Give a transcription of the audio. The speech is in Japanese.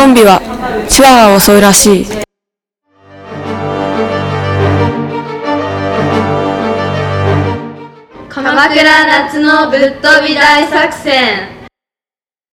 トンビはチワワを襲うらしい。鎌倉夏のぶっ飛び大作戦。